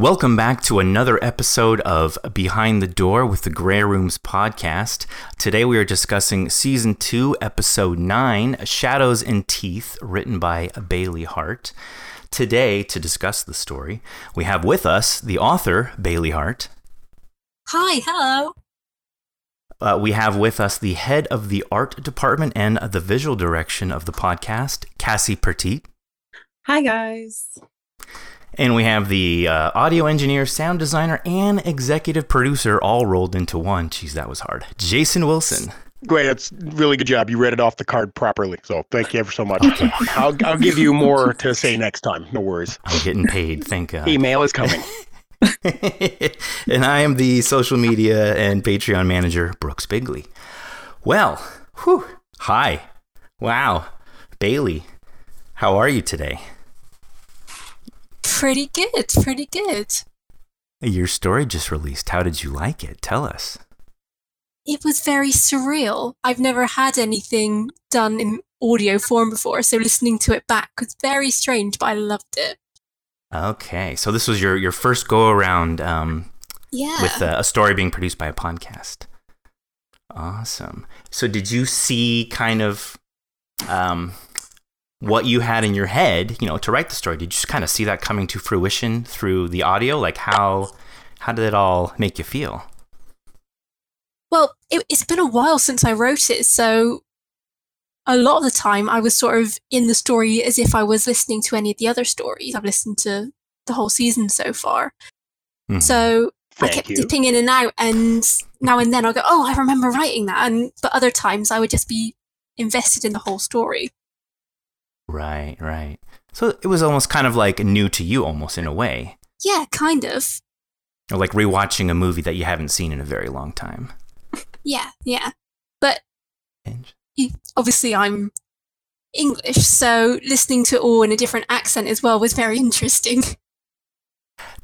Welcome back to another episode of Behind the Door with the Grey Rooms podcast. Today we are discussing season 2, episode 9, Shadows and Teeth, written by Baylea Hart. Today, to discuss the story, we have with us the author, Baylea Hart. Hi, hello. Uh, we have with us the head of the art department and the visual direction of the podcast, Cassie Pertiet. Hi, guys. And we have the uh, audio engineer, sound designer, and executive producer all rolled into one. Jeez, that was hard. Jason Wilson. Great, that's really good job. You read it off the card properly, so thank you ever so much. I'll, I'll give you more to say next time. No worries. I'm getting paid, thank God. Email is coming. and I am the social media and Patreon manager, Brooks Bigley. Well, whew, hi. Wow. Baylea, how are you today? Pretty good, pretty good. Your story just released. How did you like it? Tell us. It was very surreal. I've never had anything done in audio form before, so listening to it back was very strange, but I loved it. Okay, so this was your, your first go around um, Yeah. with a, a story being produced by a podcast. Awesome. So, did you see kind of um, what you had in your head, you know, to write the story? Did you just kind of see that coming to fruition through the audio? Like how how did it all make you feel? Well, it, it's been a while since I wrote it, so a lot of the time I was sort of in the story as if I was listening to any of the other stories. I've listened to the whole season so far. Mhm. So I kept you. dipping in and out, and now and then I'll go, "Oh, I remember writing that," and but other times I would just be invested in the whole story. Right, right. So it was almost kind of like new to you, almost in a way, Yeah, kind of. or like rewatching a movie that you haven't seen in a very long time. Yeah, yeah. But obviously, I'm English, so listening to it all in a different accent as well was very interesting.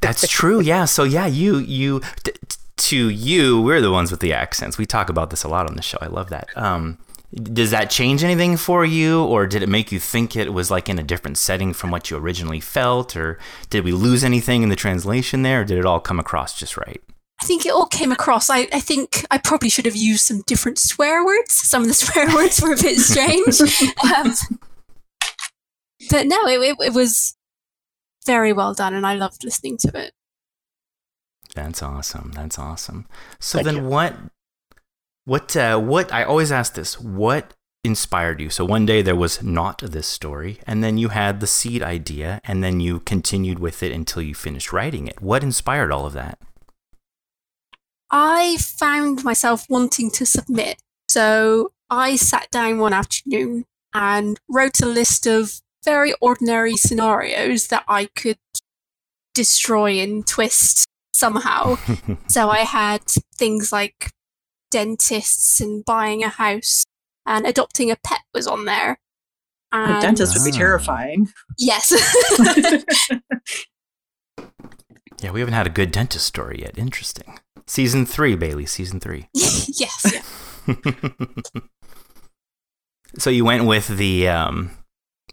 That's true. Yeah. So yeah, you you t- t- to you, we're the ones with the accents. We talk about this a lot on the show. I love that. Um, does that change anything for you, or did it make you think it was like in a different setting from what you originally felt, or did we lose anything in the translation there, or did it all come across just right? I think it all came across. I, I think I probably should have used some different swear words. Some of the swear words were a bit strange. um, but no, it, it, it was very well done, and I loved listening to it. That's awesome. That's awesome. So Thank then, you. what, what, uh, what? I always ask this: What inspired you? So one day there was not this story, and then you had the seed idea, and then you continued with it until you finished writing it. What inspired all of that? I found myself wanting to submit. So I sat down one afternoon and wrote a list of very ordinary scenarios that I could destroy and twist somehow. so I had things like dentists and buying a house and adopting a pet was on there. A dentist would be Ah. terrifying. Yes. yeah, we haven't had a good dentist story yet. Interesting. Season three, Baylea. Season three. yes. yeah. so you went with the um,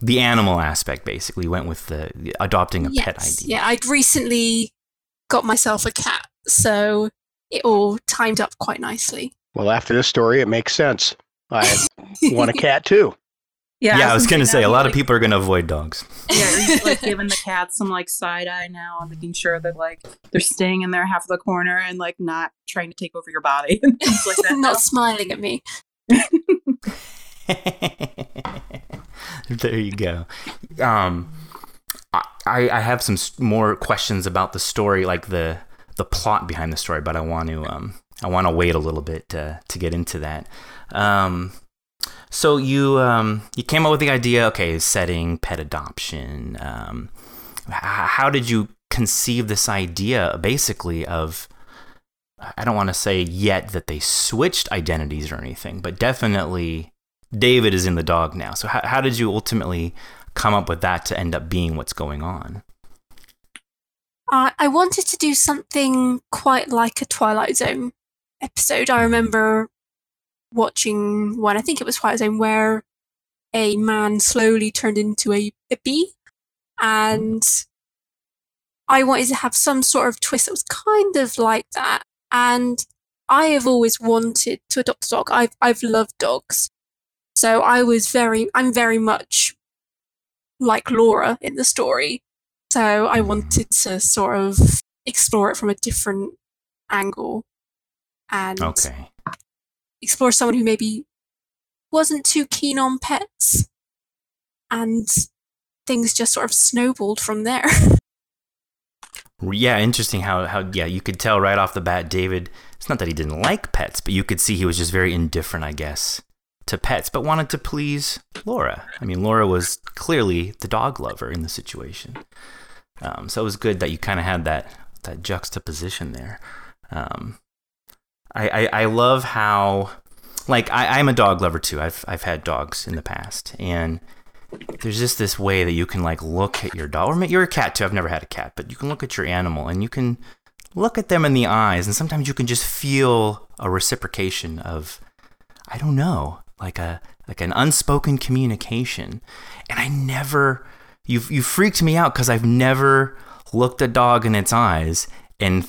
the animal aspect, basically. You went with the, the adopting a pet idea. Yeah, I'd recently got myself a cat, so it all timed up quite nicely. Well, after this story, it makes sense. I want a cat too. Yeah, Yeah, I was gonna gonna say a now, lot of people are gonna avoid dogs. Yeah, are you like giving the cats some like side eye now, and making sure that like they're staying in their half of the corner and like not trying to take over your body and things like that. Not smiling at me. there you go. Um, I I have some more questions about the story, like the the plot behind the story, but I want to um I want to wait a little bit to to get into that. Um, so you um you came up with the idea, okay, setting pet adoption. Um, how did you conceive this idea, basically of I don't want to say yet that they switched identities or anything, but definitely David is in the dog now. So how, how did you ultimately come up with that to end up being what's going on? I wanted to do something quite like a Twilight Zone episode. I remember watching one, I think it was Twilight Zone, where a man slowly turned into a, a bee. And I wanted to have some sort of twist that was kind of like that. And I have always wanted to adopt a dog. I've I've loved dogs. So I was very I'm very much like Laura in the story. So I wanted to sort of explore it from a different angle and Okay. explore someone who maybe wasn't too keen on pets. And things just sort of snowballed from there. Yeah, interesting how how yeah, you could tell right off the bat David, it's not that he didn't like pets, but you could see he was just very indifferent, I guess, to pets, but wanted to please Laura. I mean, Laura was clearly the dog lover in the situation. Um, so it was good that you kind of had that that juxtaposition there. Um, I, I I love how like I, I'm a dog lover too. I've I've had dogs in the past, and there's just this way that you can like look at your dog, or you're a cat too. I've never had a cat, but you can look at your animal and you can look at them in the eyes, and sometimes you can just feel a reciprocation of, I don't know, like a like an unspoken communication. And I never, you've you freaked me out because I've never looked a dog in its eyes and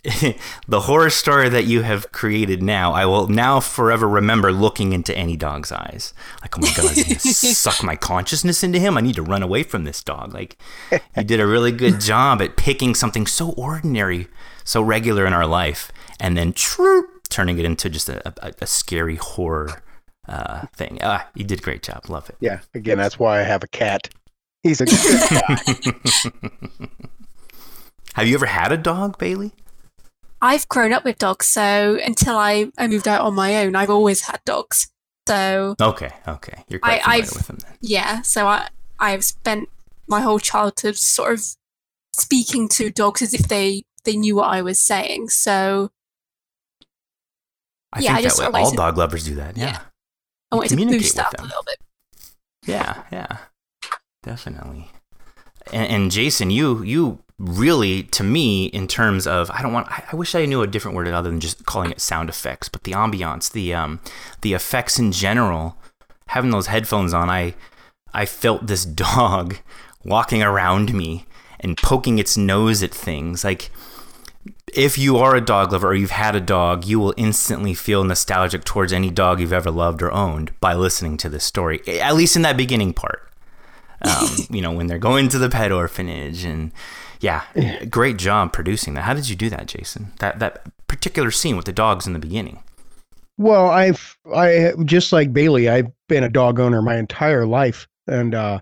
the horror story that you have created now, I will now forever remember looking into any dog's eyes. Like, oh my god, is he gonna suck my consciousness into him? I need to run away from this dog. Like, you did a really good job at picking something so ordinary, so regular in our life, and then troop, turning it into just a, a, a scary horror uh, thing. Ah, you did a great job. Love it. Yeah. Again, that's why I have a cat. He's a good guy. have you ever had a dog, Baylea? I've grown up with dogs, so until I, I moved out on my own, I've always had dogs. So Okay, okay. You're quite I- familiar I've- with them then. yeah, so I I've spent my whole childhood sort of speaking to dogs as if they they knew what I was saying. So I Yeah, I just that sort all to- dog lovers do that. Yeah. yeah. I You wanted to communicate boost with that up them. a little bit. Yeah, yeah, definitely. And, and Jason, you you really, to me, in terms of, I don't want, I, I wish I knew a different word other than just calling it sound effects, but the ambiance, the um, the effects in general. Having those headphones on, I I felt this dog walking around me and poking its nose at things like if you are a dog lover or you've had a dog, you will instantly feel nostalgic towards any dog you've ever loved or owned by listening to this story, at least in that beginning part. Um, you know, when they're going to the pet orphanage and yeah, great job producing that. How did you do that, Jason? That that particular scene with the dogs in the beginning. Well, I've I just like Baylea, I've been a dog owner my entire life, and uh,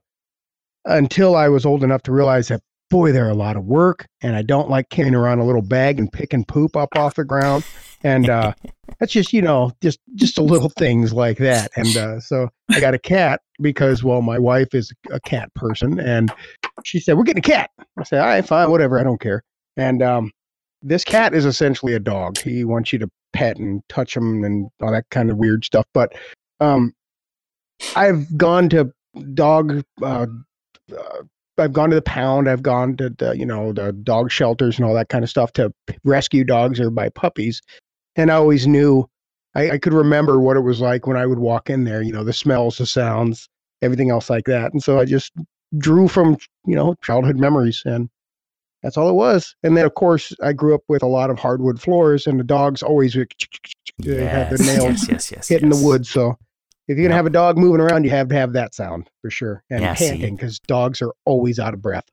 until I was old enough to realize that boy, they're a lot of work, and I don't like carrying around a little bag and picking poop up off the ground, and uh, that's just you know just just little things like that, and uh, so I got a cat because well, my wife is a cat person, and she said we're getting a cat. I said all right, fine, whatever, I don't care, and um, this cat is essentially a dog. He wants you to pet and touch him and all that kind of weird stuff. But um, I've gone to dog. Uh, uh, I've gone to the pound. I've gone to the, you know the dog shelters and all that kind of stuff to rescue dogs or buy puppies, and I always knew. I, I could remember what it was like when I would walk in there. You know the smells, the sounds, everything else like that. And so I just drew from you know childhood memories and that's all it was. And then, of course, I grew up with a lot of hardwood floors, and the dogs always would they have their nails yes, yes, yes. hitting yes. the wood. So if you're gonna Yep. have a dog moving around, you have to have that sound for sure, and Yeah, panting because dogs are always out of breath.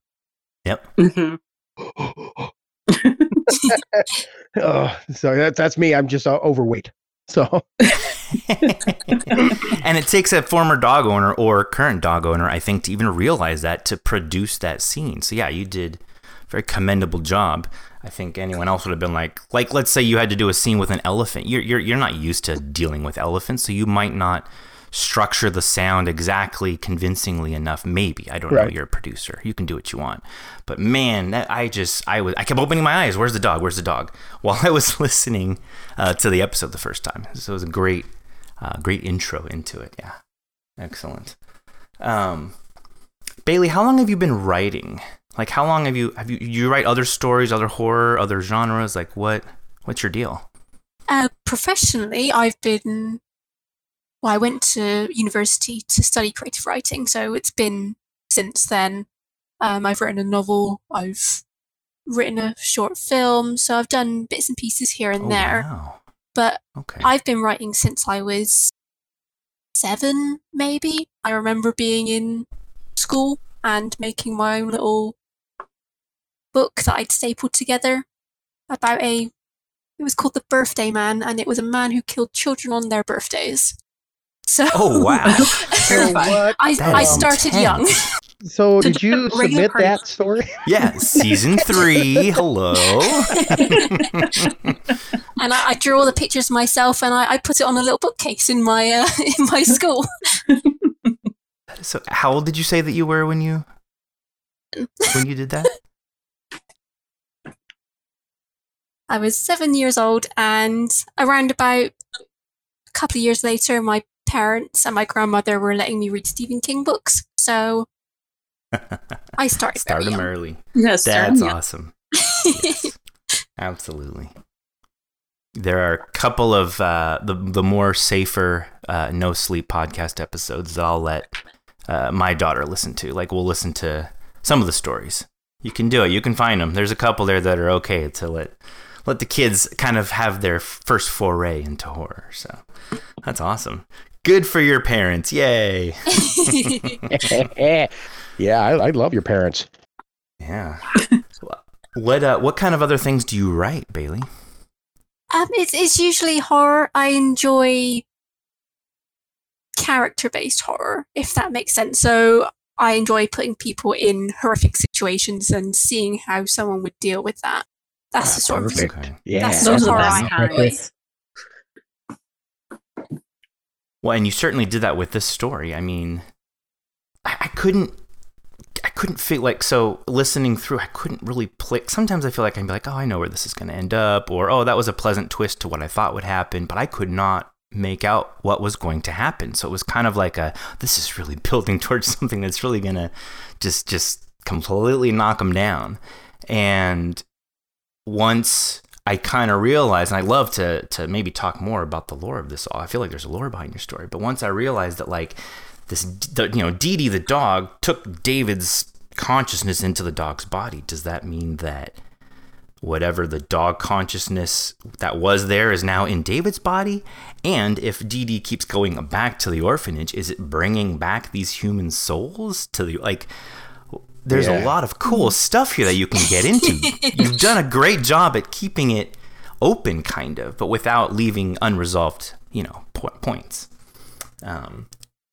Yep. Mhm. oh, so that's that's me. I'm just uh, overweight. So and it takes a former dog owner or current dog owner, I think, to even realize that to produce that scene. So yeah, you did a very commendable job. I think anyone else would have been like, like let's say you had to do a scene with an elephant. You're you're you're not used to dealing with elephants, so you might not structure the sound exactly convincingly enough. Maybe I don't know. You're a producer. You can do what you want. But man, that I just I was I kept opening my eyes. Where's the dog? Where's the dog? While I was listening uh, to the episode the first time. So it was a great uh, great intro into it. Yeah, excellent. Um, Baylea, how long have you been writing? Like, how long have you have you you write other stories, other horror, other genres? Like, what what's your deal? Uh, professionally, I've been. Well, I went to university to study creative writing, so it's been since then. Um, I've written a novel. I've written a short film, so I've done bits and pieces here and Oh, there. wow. But Okay. I've been writing since I was seven, maybe. I remember being in school and making my own little book that I'd stapled together about a. It was called The Birthday Man, and it was a man who killed children on their birthdays. So oh wow. So I, I is started young. So did you just a regular submit party. that story? Yeah, season three. Hello. and I, I drew all the pictures myself, and I, I put it on a little bookcase in my uh, in my school. so, how old did you say that you were when you when you did that? I was seven years old, and around about a couple of years later, my parents and my grandmother were letting me read Stephen King books. So I started Start them young. early. Yes, That's yeah. awesome. Yes, absolutely. There are a couple of uh, the the more safer uh, no sleep podcast episodes that I'll let uh, my daughter listen to. Like we'll listen to some of the stories. You can do it. You can find them. There's a couple there that are okay to let let the kids kind of have their first foray into horror. So that's awesome. Good for your parents. Yay. yeah, I, I love your parents. Yeah. what uh, what kind of other things do you write, Baylea? Um, it's it's usually horror. I enjoy character-based horror, if that makes sense. So I enjoy putting people in horrific situations and seeing how someone would deal with that. That's Ah, the sort perfect. of Okay. Yeah, That's Those the are the horror best I kinds. Well, and you certainly did that with this story. I mean, I, I couldn't, I couldn't feel like so listening through. I couldn't really play. Sometimes I feel like be like, oh, I know where this is going to end up, or oh, that was a pleasant twist to what I thought would happen, but I could not make out what was going to happen. So it was kind of like a, this is really building towards something that's really going to just, just completely knock them down. And once I kind of realized, and I love to to maybe talk more about the lore of this all. I feel like there's a lore behind your story, but once I realized that like this, you know, Dee Dee the dog took David's consciousness into the dog's body. Does that mean that whatever the dog consciousness that was there is now in David's body? And if Dee Dee keeps going back to the orphanage, is it bringing back these human souls to the like? There's a lot of cool stuff here that you can get into. You've done a great job at keeping it open, kind of, but without leaving unresolved, you know, po- points. Um,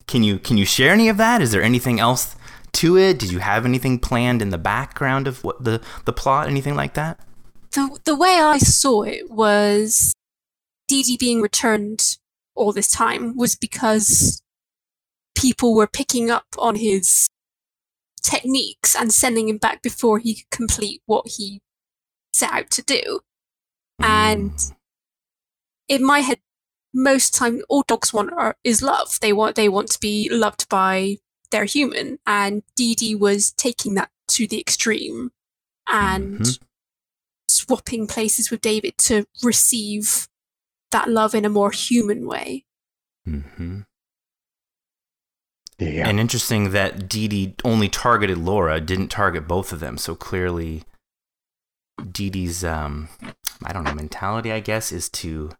can you can you share any of that? Is there anything else to it? Did you have anything planned in the background of what the the plot? Anything like that? the the way I saw it was Dee Dee being returned all this time was because people were picking up on his techniques and sending him back before he could complete what he set out to do. And in my head, most time all dogs want are, is love. They want they want to be loved by their human, and Dee Dee was taking that to the extreme and Mhm. swapping places with David to receive that love in a more human way. Mm hmm Yeah. And interesting that Dee Dee only targeted Laura, didn't target both of them. So clearly, Dee Dee's um, I don't know mentality, I guess, is to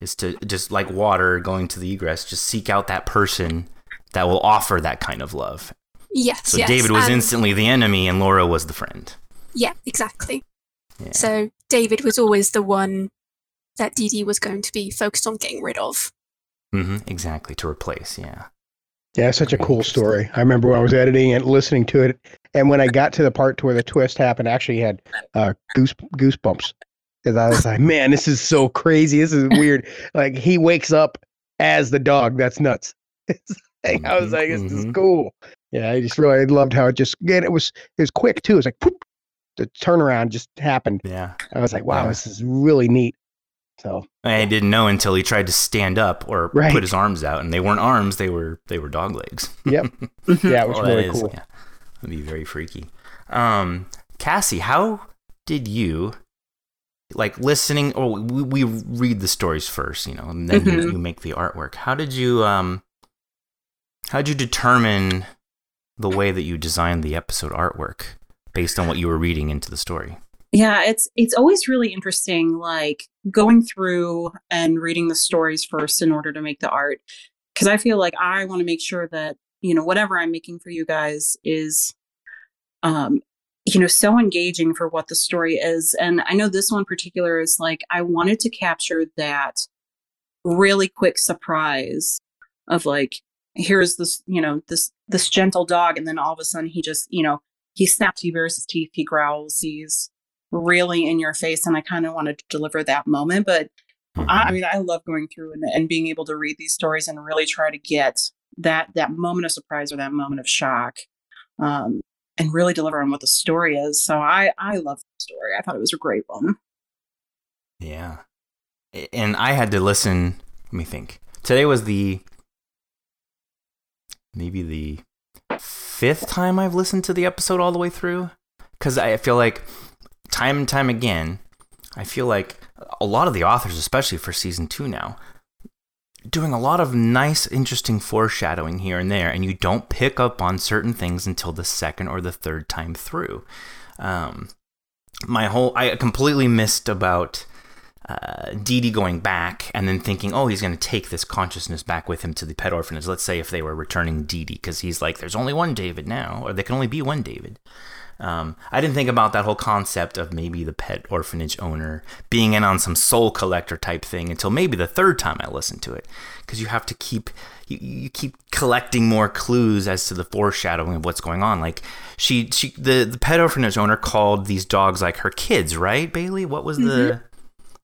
is to just like water going to the egress, just seek out that person that will offer that kind of love. Yes, So yes. David was and- instantly the enemy, and Laura was the friend. Yeah, exactly. Yeah. So David was always the one that Dee Dee was going to be focused on getting rid of. Mm-hmm, exactly to replace. Yeah. Yeah, such a cool story. I remember when I was editing and listening to it, and when I got to the part to where the twist happened, I actually had uh, goose goosebumps because I was like, "Man, this is so crazy. This is weird." like he wakes up as the dog. That's nuts. Like, I was Mhm, like, "This is mhm. cool." Yeah, I just really loved how it just again it was it was quick too. It was like whoop, the turnaround just happened. Yeah. I was like, "Wow, Yeah. this is really neat." So I didn't know until he tried to stand up or Right. put his arms out, and they weren't arms; they were they were dog legs. Yep. Mhm. yeah, it was Oh, that really is- cool. Yeah, that'd be very freaky. Um, Cassie, how did you like listening? Or we, we read the stories first, you know, and then you, Mhm. you make the artwork. How did you um? How did you determine the way that you designed the episode artwork based on what you were reading into the story? Yeah, it's it's always really interesting like going through and reading the stories first in order to make the art cuz I feel like I want to make sure that, you know, whatever I'm making for you guys is um you know so engaging for what the story is and I know this one particular is like I wanted to capture that really quick surprise of like here's this, you know, this this gentle dog and then all of a sudden he just, you know, he snaps, he bares his teeth, he growls, he's really in your face and i kind of wanted to deliver that moment but Mm-hmm. I, I mean i love going through and, and being able to read these stories and really try to get that that moment of surprise or that moment of shock um, and really deliver on what the story is so i i love the story i thought it was a great one Yeah. And I had to listen, let me think. Today was the maybe the fifth time I've listened to the episode all the way through cuz I feel like time and time again, I feel like a lot of the authors, especially for season 2 now, doing a lot of nice interesting foreshadowing here and there and you don't pick up on certain things until the second or the third time through. Um my whole I completely missed about uh, Dee going back and then thinking, oh, he's going to take this consciousness back with him to the pet orphanage. Let's say if they were returning Dee, because he's like, there's only one David now, or there can only be one David. Um, I didn't think about that whole concept of maybe the pet orphanage owner being in on some soul collector type thing until maybe the third time I listened to it, because you have to keep you, you keep collecting more clues as to the foreshadowing of what's going on. Like she she the the pet orphanage owner called these dogs like her kids, right, Baylea? What was the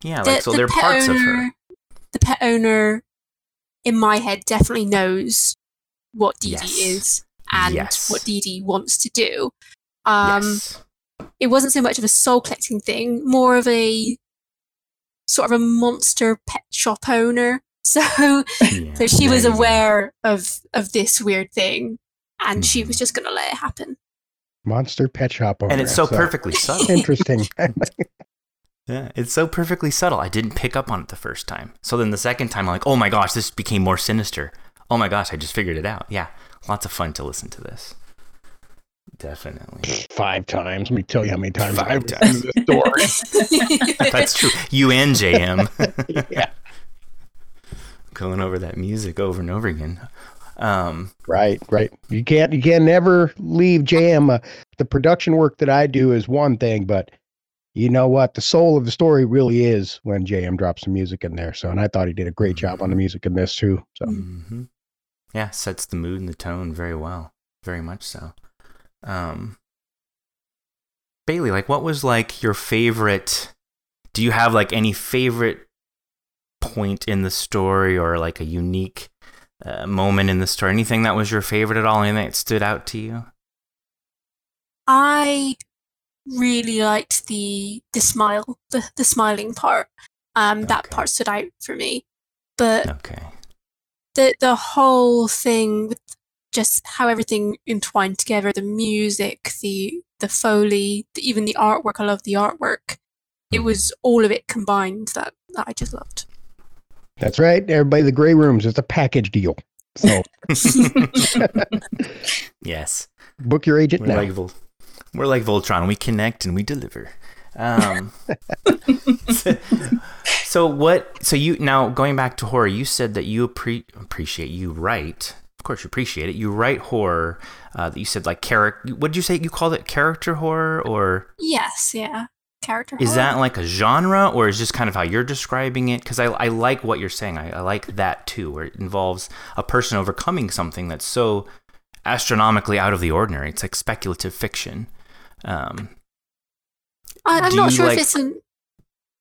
yeah, like so they're pet parts of her. The pet owner, in my head, definitely knows what Dee Dee Yes. is and Yes. what Dee Dee wants to do. Um, yes. It wasn't so much of a soul collecting thing, more of a sort of a monster pet shop owner. So, Yeah. so she was There you go. aware of of this weird thing, and she Mhm. was just going to let it happen. Monster pet shop owner. And it's so So, perfectly subtle. interesting. Yeah, it's so perfectly subtle. I didn't pick up on it the first time. So then the second time, I'm like, oh my gosh, this became more sinister. Oh my gosh, I just figured it out. Yeah, lots of fun to listen to this. Definitely. Five times. Let me tell you how many times Five I've times. this story. That's true. You and JM yeah. going over that music over and over again. Um, Right, right. You can't you can never leave jam. Uh, the production work that I do is one thing, but you know what? The soul of the story really is when JM drops some music in there. So, and I thought he did a great job on the music in this too. So, mhm. Yeah, sets the mood and the tone very well. Very much so. Um, Baylea, like, what was like your favorite? Do you have like any favorite point in the story or like a unique uh, moment in the story? Anything that was your favorite at all? Anything that stood out to you? I really liked the the smile, the the smiling part. Um, that part stood out for me. But Okay. the the whole thing with just how everything entwined together, the music, the the foley, the, even the artwork. I love the artwork. It Mhm. was all of it combined that, that I just loved. that's right. Everybody, the grey rooms, it's a package deal. So, yes. book your agent We're now. like Vol- we're like Voltron. We connect and we deliver. Um, so what? So you now going back to horror. You said that you appre- appreciate you write. Of course, you appreciate it. You write horror. Uh, that you said like character. What did you say? You called it character horror, or Yes, yeah. Character. is horror. that like a genre, or is just kind of how you're describing it? Because I, I like what you're saying. I, I like that too, where it involves a person overcoming something that's so astronomically out of the ordinary. It's like speculative fiction. Um, I, I'm not sure like- if it's an.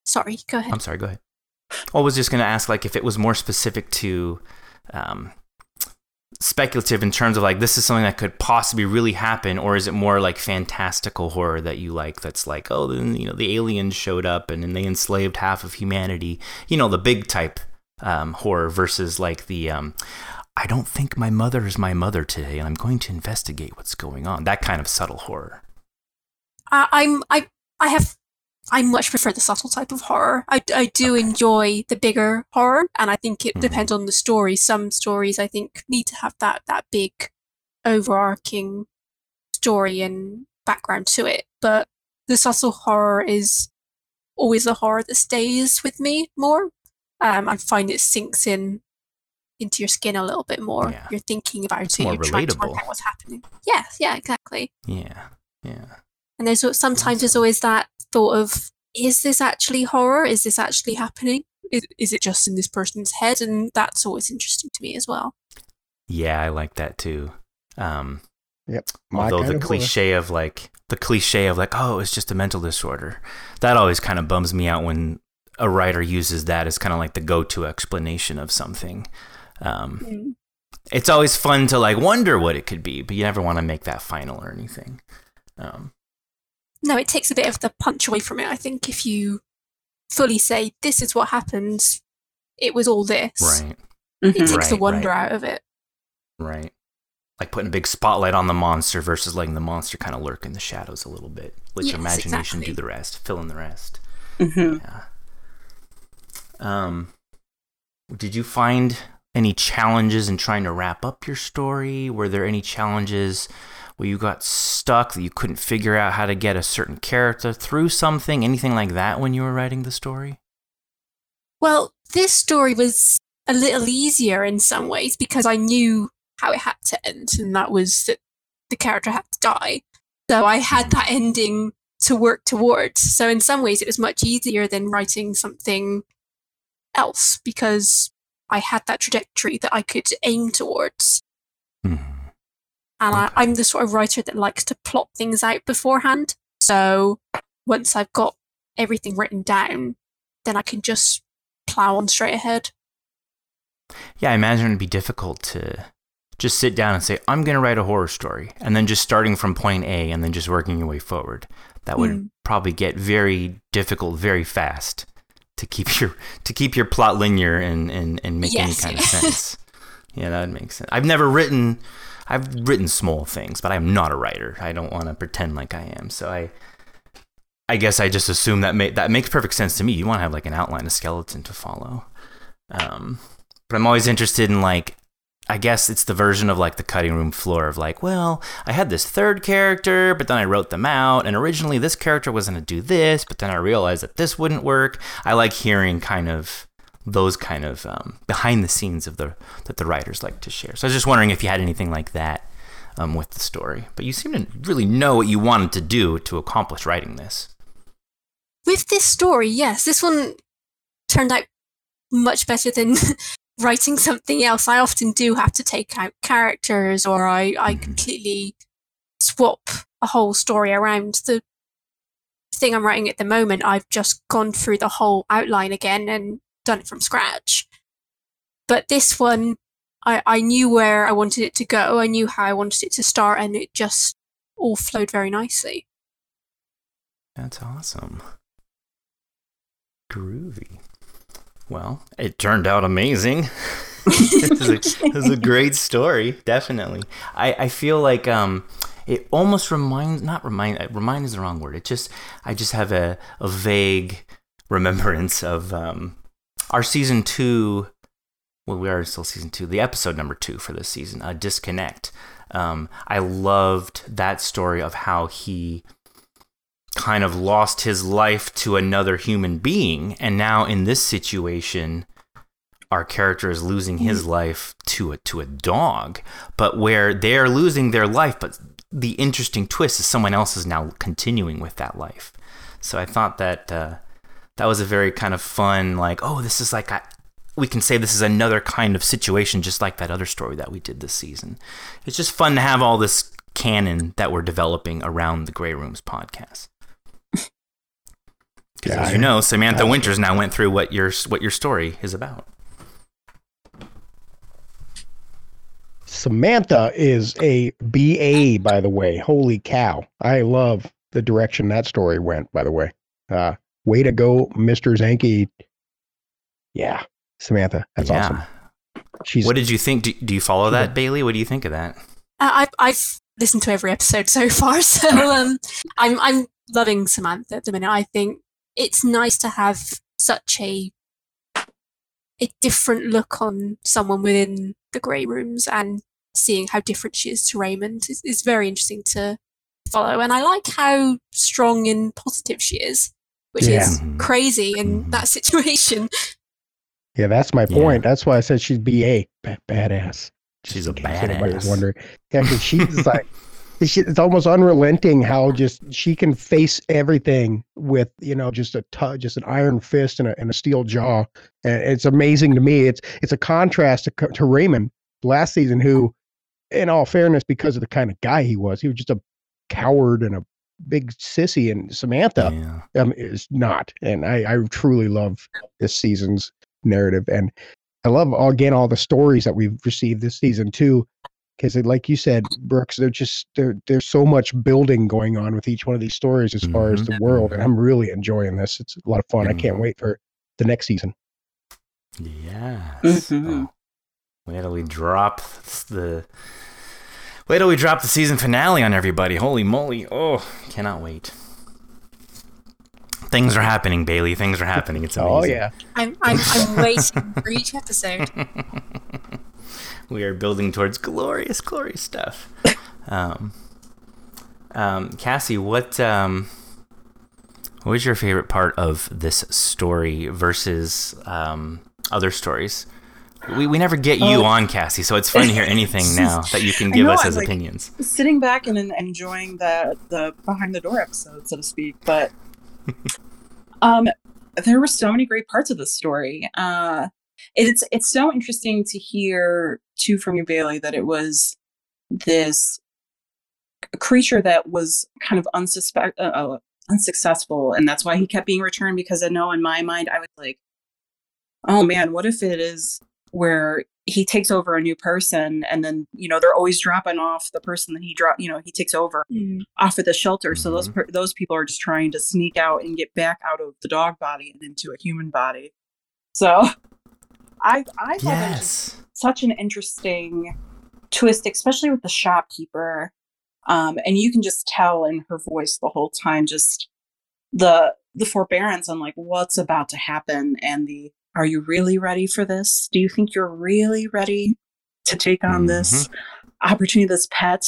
Sorry, go ahead. I'm sorry. Go ahead. I was just going to ask, like, if it was more specific to um, speculative in terms of like this is something that could possibly really happen, or is it more like fantastical horror that you like? That's like, oh, then you know, the aliens showed up and then they enslaved half of humanity. You know, the big type um, horror versus like the. Um, I don't think my mother is my mother today, and I'm going to investigate what's going on. That kind of subtle horror. I, I'm I I have I much prefer the subtle type of horror. I, I do enjoy the bigger horror, and I think it Mhm. depends on the story. Some stories I think need to have that that big overarching story and background to it, but the subtle horror is always the horror that stays with me more. Um, I find it sinks in into your skin a little bit more. Yeah. You're thinking about It's it. more You're trying to relatable. work out what's happening. Yes, yeah, exactly. Yeah. Yeah. And there's sometimes there's always that thought of, is this actually horror? Is this actually happening? Is, is it just in this person's head? And that's always interesting to me as well. Yeah, I like that too. Um, My although the of horror. cliche of like the cliche of like, oh, it's just a mental disorder, that always kind of bums me out when a writer uses that as kind of like the go-to explanation of something. Um, it's always fun to like wonder what it could be, but you never want to make that final or anything. Um, No, it takes a bit of the punch away from it. I think if you fully say, this is what happened, it was all this, right, it Mhm. takes the wonder right. out of it. right. Like putting a big spotlight on the monster versus letting the monster kind of lurk in the shadows a little bit. Let your Yes, imagination do the rest, fill in the rest. Mhm. Yeah. Um, did you find any challenges in trying to wrap up your story? Were there any challenges where you got stuck that you couldn't figure out how to get a certain character through something? Anything like that when you were writing the story? Well, this story was a little easier in some ways because I knew how it had to end, and that was that the character had to die. So I had that ending to work towards. So in some ways, it was much easier than writing something else because I had that trajectory that I could aim towards. Mhm. And I, I'm the sort of writer that likes to plot things out beforehand. So once I've got everything written down, then I can just plow on straight ahead. Yeah, I imagine it'd be difficult to just sit down and say, I'm going to write a horror story, and then just starting from point A and then just working your way forward. That would Hmm. probably get very difficult very fast to keep your to keep your plot linear and and, and make any kind of sense. yeah, that would make sense. I've never written I've written small things, but I'm not a writer. I don't want to pretend like I am. So I I guess I just assume that ma- that makes perfect sense to me. You want to have like an outline, a skeleton to follow. Um, but I'm always interested in like I guess it's the version of like the cutting room floor of like, well, I had this third character, but then I wrote them out, and originally this character was to do this, but then I realized that this wouldn't work. I like hearing kind of those kind of um, behind the scenes of the that the writers like to share. So I was just wondering if you had anything like that um, with the story. But you seem to really know what you wanted to do to accomplish writing this. With this story, yes, this one turned out much better than writing something else. I often do have to take out characters or I, I Mhm. completely swap a whole story around. The thing I'm writing at the moment, I've just gone through the whole outline again and done it from scratch. But this one, I, I knew where I wanted it to go, I knew how I wanted it to start, and it just all flowed very nicely. That's awesome. Groovy. Well, it turned out amazing. this, is a, this is a great story, definitely. I, I feel like um, it almost reminds, not remind, uh, remind is the wrong word. It just, I just have a, a vague remembrance of um, our season two. Well, we are still season two, the episode number two for this season, uh, Disconnect. Um, I loved that story of how he kind of lost his life to another human being and now in this situation our character is losing his life to a to a dog but where they're losing their life but the interesting twist is someone else is now continuing with that life so i thought that uh, that was a very kind of fun like oh this is like I, we can say this is another kind of situation just like that other story that we did this season it's just fun to have all this canon that we're developing around the grey rooms podcast because Yeah, as I- you know, Samantha Winters now went through what your what your story is about. Samantha is a BA, by the way. Holy cow. I love the direction that story went, by the way. Uh, way to go, Mr. Zanke. Yeah, Samantha. That's yeah. awesome. She's What did you think? Do, do you follow that, a- Baylea? What do you think of that? Uh, I've, I've listened to every episode so far, so um, I'm I'm loving Samantha at the minute. I think it's nice to have such a a different look on someone within the grey rooms, and seeing how different she is to Raymond is, is very interesting to follow, and I like how strong and positive she is, which Yeah. is Mhm. crazy in Mhm. that situation. Yeah, that's my Yeah. point. That's why I said she's BA, ba- badass. She's a in case anybody was badass. wondering. Yeah, 'cause she's like, she, it's almost unrelenting how just she can face everything with you know just a tou- just an iron fist and a, and a steel jaw. And it's amazing to me. It's it's a contrast to, to Raymond last season, who, in all fairness, because of the kind of guy he was, he was just a coward and a big sissy. And Samantha, Yeah. um, is not. And I, I truly love this season's narrative. And I love again all the stories that we've received this season too. Because like you said, Brooks, they're just there. There's so much building going on with each one of these stories as far as the world, and I'm really enjoying this. It's a lot of fun. I can't wait for the next season. Yes. Mhm. Oh, wait till we drop the. Wait till we drop the season finale on everybody. Holy moly. Oh, cannot wait. Things are happening, Baylea. Things are happening. It's amazing. Oh yeah, I'm, I'm, I'm waiting for each episode. we are building towards glorious, glorious stuff. Um, um, Cassie, what um, what was your favorite part of this story versus um, other stories? We, we never get you Oh. on, Cassie, so it's fun to hear anything now that you can give know, us as like- opinions. sitting back and en- enjoying the the behind the door episode, so to speak. But um, there were so many great parts of this story. Uh, it's it's so interesting to hear too from you, Baylea, that it was this creature that was kind of unsuspect, uh, uh, unsuccessful, and that's why he kept being returned. Because I know in my mind, I was like, oh man, what if it is where he takes over a new person and then you know they're always dropping off the person that he drop you know he takes over Mm. off of the shelter. So those per- those people are just trying to sneak out and get back out of the dog body and into a human body. So i i thought that was just such an interesting twist especially with the shopkeeper. Um and you can just tell in her voice the whole time just the the forbearance on like what's about to happen and the are you really ready for this? Do you think you're really ready to take on this opportunity this pet?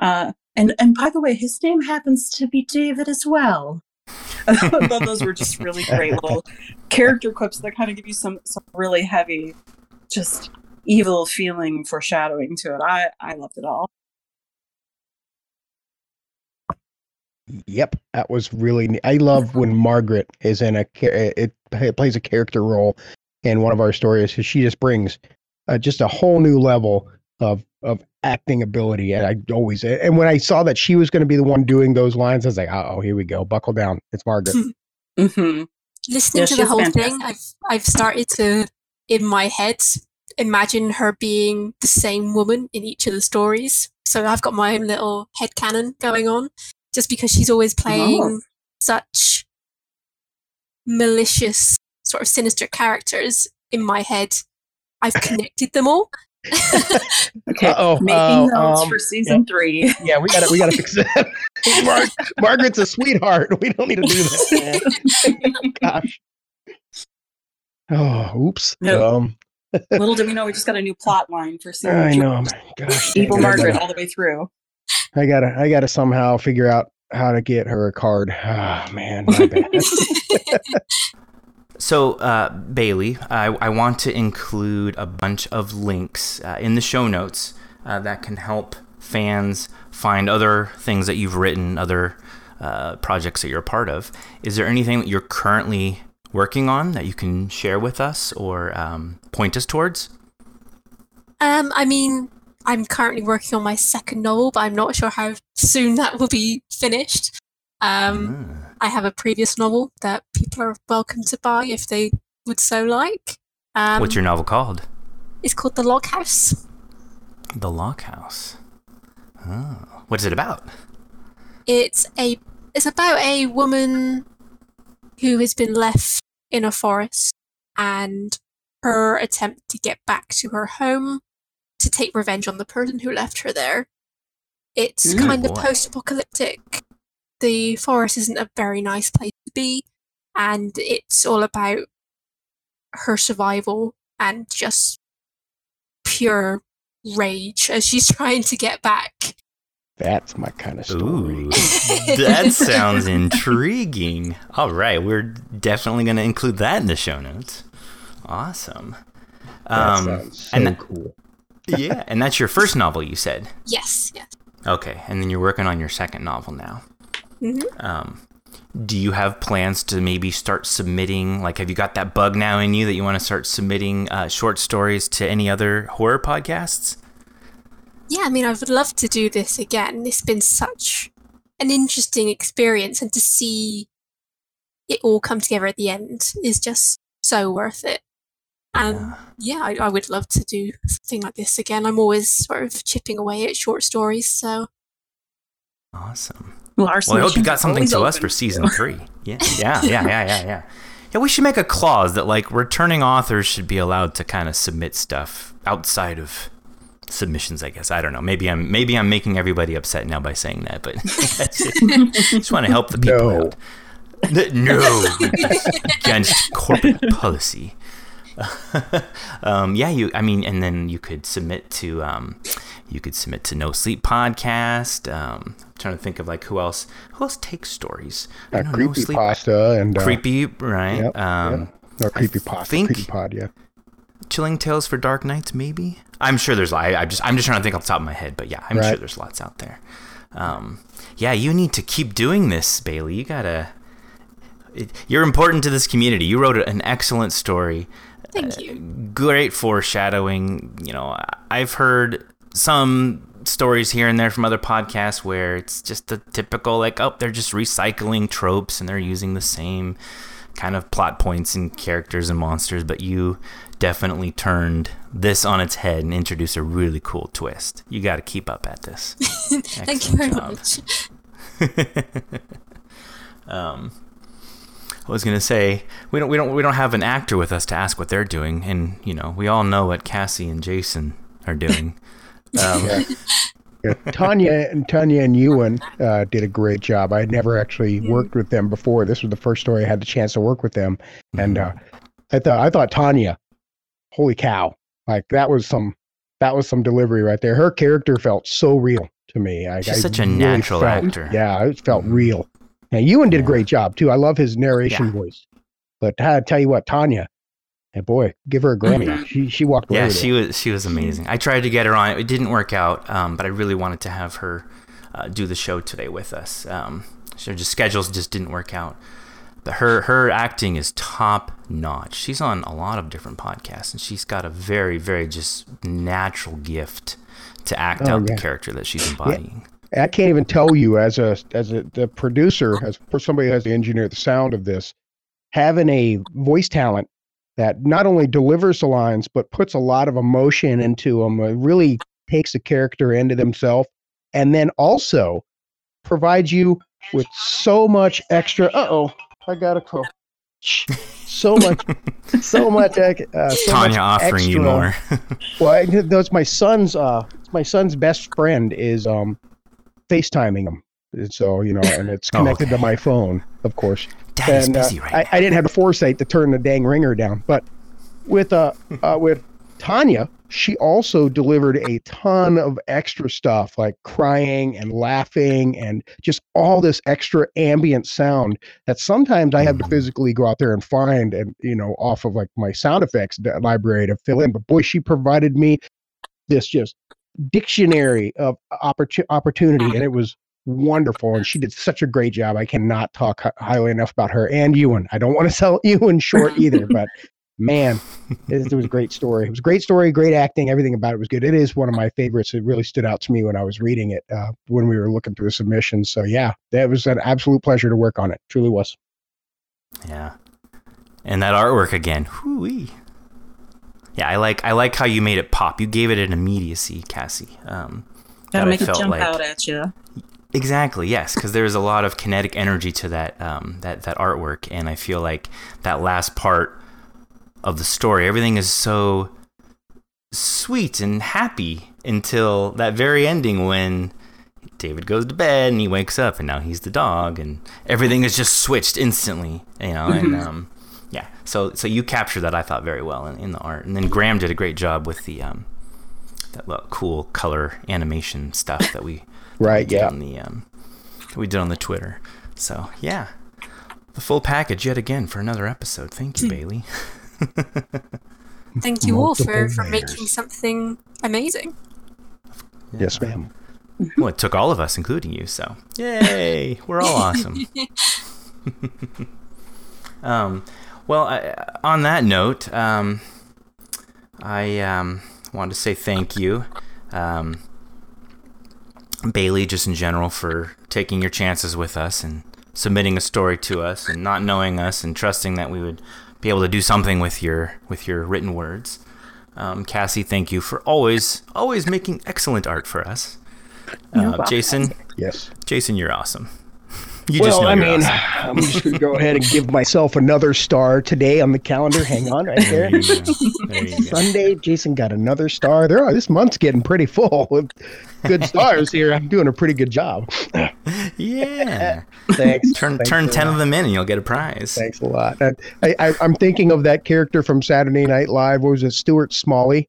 Uh and and by the way his name happens to be david as well. I thought those were just really great little character clips that kind of give you some some really heavy just evil feeling foreshadowing to it. I i loved it all. Yep, that was really. ne- I love when Margaret is in a. cha- It, it plays a character role in one of our stories. 'cause She just brings uh, just a whole new level of of acting ability, and I always. And when I saw that she was going to be the one doing those lines, I was like, oh, here we go, buckle down, it's Margaret. mm-hmm. Listening Yeah, to the whole fantastic. thing, I've I've started to, in my head, imagine her being the same woman in each of the stories. So I've got my own little head canon going on, just because she's always playing such malicious, sort of sinister characters in my head. I've connected them all. okay Uh-oh, making notes um, for season three yeah, we got to we got to fix that. Mar- Margaret's a sweetheart. We don't need to do that. Gosh. Oh, oops. No. Um, little did we know we just got a new plot line for season I two. know. Gosh, dang evil margaret gotta- all the way through I gotta, I gotta somehow figure out how to get her a card. Ah, man, my bad. So, uh, Baylea, I, I want to include a bunch of links uh, in the show notes uh, that can help fans find other things that you've written, other uh, projects that you're a part of. Is there anything that you're currently working on that you can share with us or um, point us towards? Um, I mean, I'm currently working on my second novel, but I'm not sure how soon that will be finished. Um, Ah, I have a previous novel that people are welcome to buy if they would so like. Um, What's your novel called? It's called The Log House. The Log House. Oh. What's it about? It's a it's about a woman who has been left in a forest and her attempt to get back to her home to take revenge on the person who left her there. It's Mm, kind of post-apocalyptic. The forest isn't a very nice place to be, and it's all about her survival and just pure rage as she's trying to get back That's my kind of story. Ooh, that sounds intriguing. All right, we're definitely going to include that in the show notes. Awesome. That Um, sounds so and that- cool. Yeah, and that's your first novel, you said. Yes, yes. Okay, and then you're working on your second novel now. Mhm. Um, do you have plans to maybe start submitting? Like, have you got that bug now in you that you want to start submitting uh, short stories to any other horror podcasts? Yeah, I mean, I would love to do this again. It's been such an interesting experience, and to see it all come together at the end is just so worth it. Um, and yeah, I, I would love to do something like this again. I'm always sort of chipping away at short stories, so Awesome. Well, Well, I hope you got something always to us for season three. Yeah, yeah, yeah, yeah, yeah, yeah. Yeah, we should make a clause that like returning authors should be allowed to kind of submit stuff outside of submissions. I guess I don't know. Maybe I'm maybe I'm making everybody upset now by saying that, but I just want to help the people No. out. No, against corporate policy. um, yeah, you. I mean, and then you could submit to um, you could submit to No Sleep Podcast. Um, I'm trying to think of like who else who else takes stories. Uh, know No creepy Sleep- pasta and uh, creepy, right? yep, um, No, I creepy pasta. think- Creepy pod. Yeah. Chilling Tales for Dark Nights, maybe. I'm sure there's. I, I just I'm just trying to think off the top of my head, but yeah, I'm Right. sure there's lots out there. Um, yeah, you need to keep doing this, Baylea. You gotta. It, you're important to this community. You wrote an excellent story. Thank you. great foreshadowing. You know, I've heard some stories here and there from other podcasts where it's just the typical like, oh, they're just recycling tropes and they're using the same kind of plot points and characters and monsters, but you definitely turned this on its head and introduced a really cool twist. You got to keep up at this. Thank you very much. um, I was gonna say we don't we don't we don't have an actor with us to ask what they're doing, and you know we all know what Cassie and Jason are doing. Um, Yeah. Yeah, Tanya and Tanya and Ewan uh, did a great job. I had never actually worked with them before. This was the first story I had the chance to work with them, and uh, I thought I thought Tanya, holy cow, like that was some that was some delivery right there. Her character felt so real to me. I, She's I such a really natural felt- actor. Yeah, it felt Mhm. real. And Ewan did a great job too. I love his narration Yeah. voice. But I tell you what, Tanya, hey boy, give her a Grammy. She she walked away. yeah, she was she was amazing. I tried to get her on. It didn't work out, um, but I really wanted to have her uh, do the show today with us. Um, so just schedules just didn't work out. But her her acting is top notch. She's on a lot of different podcasts, and she's got a very very just natural gift to act Oh, out yeah. the character that she's embodying. I can't even tell you as a as a the producer, as for somebody who has to engineer the sound of this, having a voice talent that not only delivers the lines but puts a lot of emotion into them, uh, really takes the character into themselves, and then also provides you with so much extra. Uh oh, I got a call. So much, so much. Uh, so much Tanya offering you more. well, I, that's my son's. Uh, my son's best friend is um, FaceTiming them. And So you know, and it's Oh, connected okay. to my phone, of course. Daddy's and uh, right I, now. I didn't have the foresight to turn the dang ringer down. But with uh, uh with Tanya, she also delivered a ton of extra stuff like crying and laughing and just all this extra ambient sound that sometimes I have to Mhm. physically go out there and find and you know off of like my sound effects library to fill in. But boy, she provided me this just dictionary of opportu- opportunity and it was wonderful and she did such a great job i cannot talk highly enough about her and ewan i don't want to sell ewan short either but man it, it was a great story it was a great story great acting everything about it was good it is one of my favorites it really stood out to me when i was reading it uh, when we were looking through the submissions so yeah that was an absolute pleasure to work on it truly was Yeah. And that artwork again. Hoo-wee. Yeah, I like I like how you made it pop. You gave it an immediacy, Cassie. Um, that Gotta I make it jump like- out at you. Exactly, yes, because there's a lot of kinetic energy to that um, that that artwork, and I feel like that last part of the story, everything is so sweet and happy until that very ending when David goes to bed and he wakes up, and now he's the dog, and everything is just switched instantly, you know, and um, yeah, so so you captured that I thought very well in, in the art, and then Graham did a great job with the um, that little cool color animation stuff that we Right, did yeah. on the um, we did on the Twitter. So yeah, the full package yet again for another episode. Thank you, Baylea. Thank you all for, Multiple for making something amazing. Yes, ma'am. Well, it took all of us, including you. So yay, we're all awesome. um, well, I, on that note, um, I um, wanted to say thank you, um, Baylea, just in general, for taking your chances with us and submitting a story to us, and not knowing us, and trusting that we would be able to do something with your with your written words. Um, Cassie, thank you for always always making excellent art for us. Uh. Jason, Yes. Jason, you're awesome. You just well, I mean, awesome. I'm just gonna go ahead and give myself another star today on the calendar. Hang on, right there. There. There. Sunday, Jason got another star. There, are, this month's getting pretty full with good stars here. I'm doing a pretty good job. Yeah. Thanks. Turn Thanks turn ten lot. of them in, and you'll get a prize. Thanks a lot. I, I, I'm thinking of that character from Saturday Night Live. What was it? Stuart Smalley.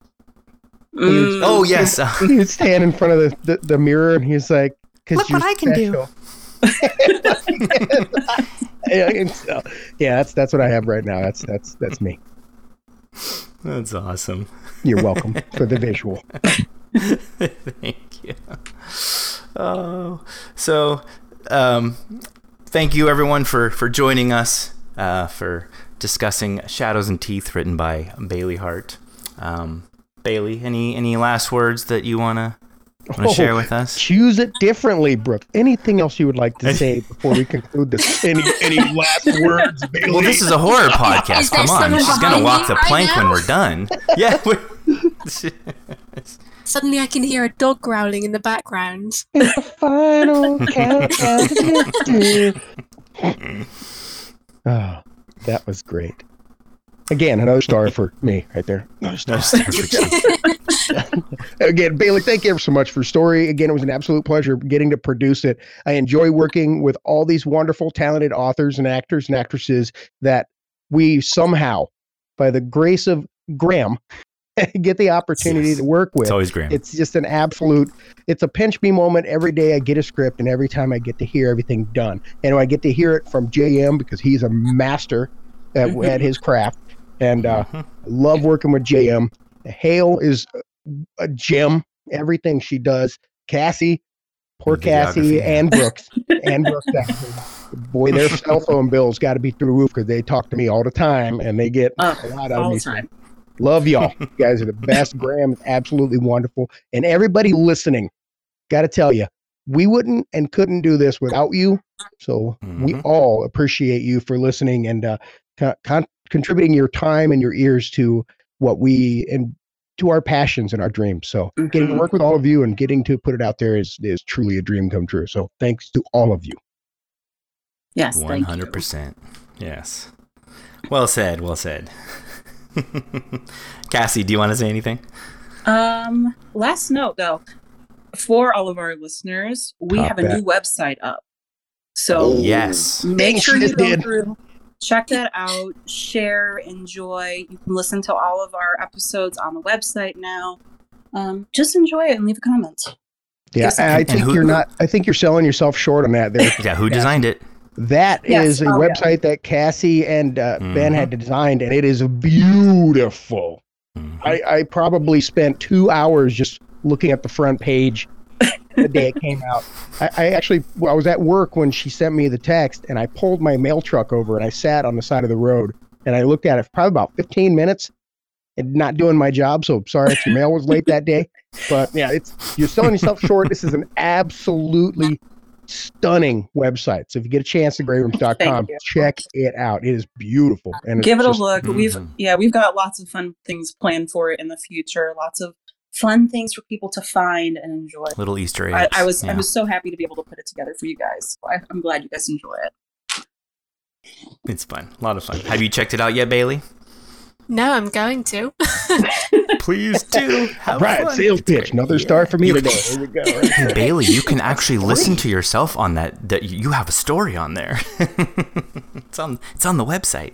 Mm, Oh yes. He would stand in front of the, the, the mirror and he's like, "Cause Look what I can do." Special." yeah, so- yeah, that's that's what I have right now. That's that's that's me. that's awesome. You're welcome for the visual. Thank you. Oh, so um, thank you everyone for for joining us uh, for discussing Shadows and Teeth, written by Baylea Hart. Um, Baylea, any any last words that you wanna wanna Oh, share with us? Choose it differently, Brooke. Anything else you would like to say before we conclude this? Any any last words, Baylea? Well, this is a horror podcast. Come on, she's gonna walk the right plank when we're done. Yeah. we're- Suddenly I can hear a dog growling in the background. It's the final countdown. Oh, that was great. Again, another star for me right there. Another star. No, start for- Again, Baylea, thank you ever so much for your story. Again, it was an absolute pleasure getting to produce it. I enjoy working with all these wonderful, talented authors and actors and actresses that we somehow, by the grace of Graham, get the opportunity Yes. to work with. it's always Graham. It's just an absolute. It's a pinch me moment every day. I get a script, and every time I get to hear everything done, and I get to hear it from JM because he's a master at, at his craft, and uh, Mhm. love working with JM. Hale is a gem. Everything she does, Cassie, poor Cassie, yeah. and Brooks, and Brooks. Boy, their cell phone bills got to be through the roof because they talk to me all the time, and they get Oh, a lot out of all me. the time. Love y'all. You guys are the best. Graham is absolutely wonderful. And everybody listening, got to tell you, we wouldn't and couldn't do this without you. So we Mhm. all appreciate you for listening and uh, con- con- contributing your time and your ears to what we and to our passions and our dreams. So getting to Mhm. work with all of you and getting to put it out there is is truly a dream come true. So thanks to all of you. Yes, One thank you. hundred percent. Yes. Well said. Well said. Cassie, do you want to say anything? Um, last note though, for all of our listeners, we Top have a that. new website up. So Oh, Yes. make Dang, sure she you go did. through, check that out, share, enjoy. You can listen to all of our episodes on the website now. Um, just enjoy it and leave a comment. Yeah, Yes, I think who- you're not. I think you're selling yourself short on that. There, Yeah. Who designed it? That is Yes. a Oh, yeah. website that Cassie and uh, Ben Mhm. had designed, and it is beautiful. Mhm. I, I probably spent two hours just looking at the front page the day it came out. I, I actually, I was at work when she sent me the text, and I pulled my mail truck over and I sat on the side of the road and I looked at it for probably about 15 minutes and not doing my job. So sorry if your mail was late that day. But yeah, it's you're selling yourself short. This is an absolutely stunning website. So if you get a chance to greyrooms.com, check it out. It is beautiful. And it's Give it a just- look. We've Mhm. yeah, we've got lots of fun things planned for it in the future. Lots of fun things for people to find and enjoy. Little Easter eggs. I, I was Yeah. I was so happy to be able to put it together for you guys. I, I'm glad you guys enjoy it. It's fun. A lot of fun. Have you checked it out yet, Baylea? No, I'm going to. Please do. Have Right, fun. sales It's pitch. great. Another Yeah. star for me You- today. There we go. right. Baylea, you can actually listen to yourself on that. That you have a story on there. it's on. It's on the website.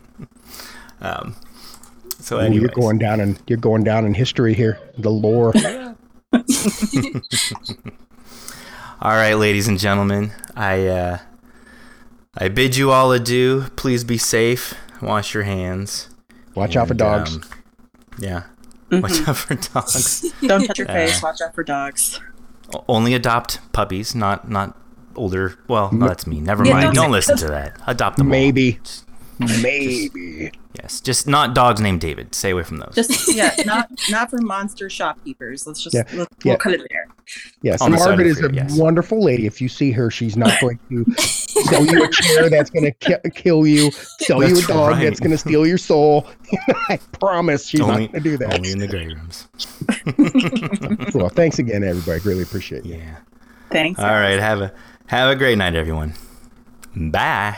Um. So Ooh, you're going down and you're going down in history here. The lore. All right, ladies and gentlemen, I uh, I bid you all adieu. Please be safe. Wash your hands. Watch out for dogs. um, yeah, Mhm. watch out for dogs. Don't touch your Uh, face. Watch out for dogs. Only adopt puppies, not not older. Well, no, that's me. Never Yeah, mind. don't- Don't listen to that. Adopt them. all. Maybe. Just- yes, just not dogs named David. Stay away from those. Just yeah, not not for monster shopkeepers. Let's just Yeah, let's, yeah. we'll cut it there. Yes, On the Margaret the is a yes. wonderful lady. If you see her, she's not going to sell you a chair that's going to ki- kill you, sell you a dog right. that's going to steal your soul. I promise she's Only- not going to do that. Only in the grey rooms. Well, thanks again, everybody. Really appreciate you. Yeah. Thanks. All right. Have a have a great night, everyone. Bye.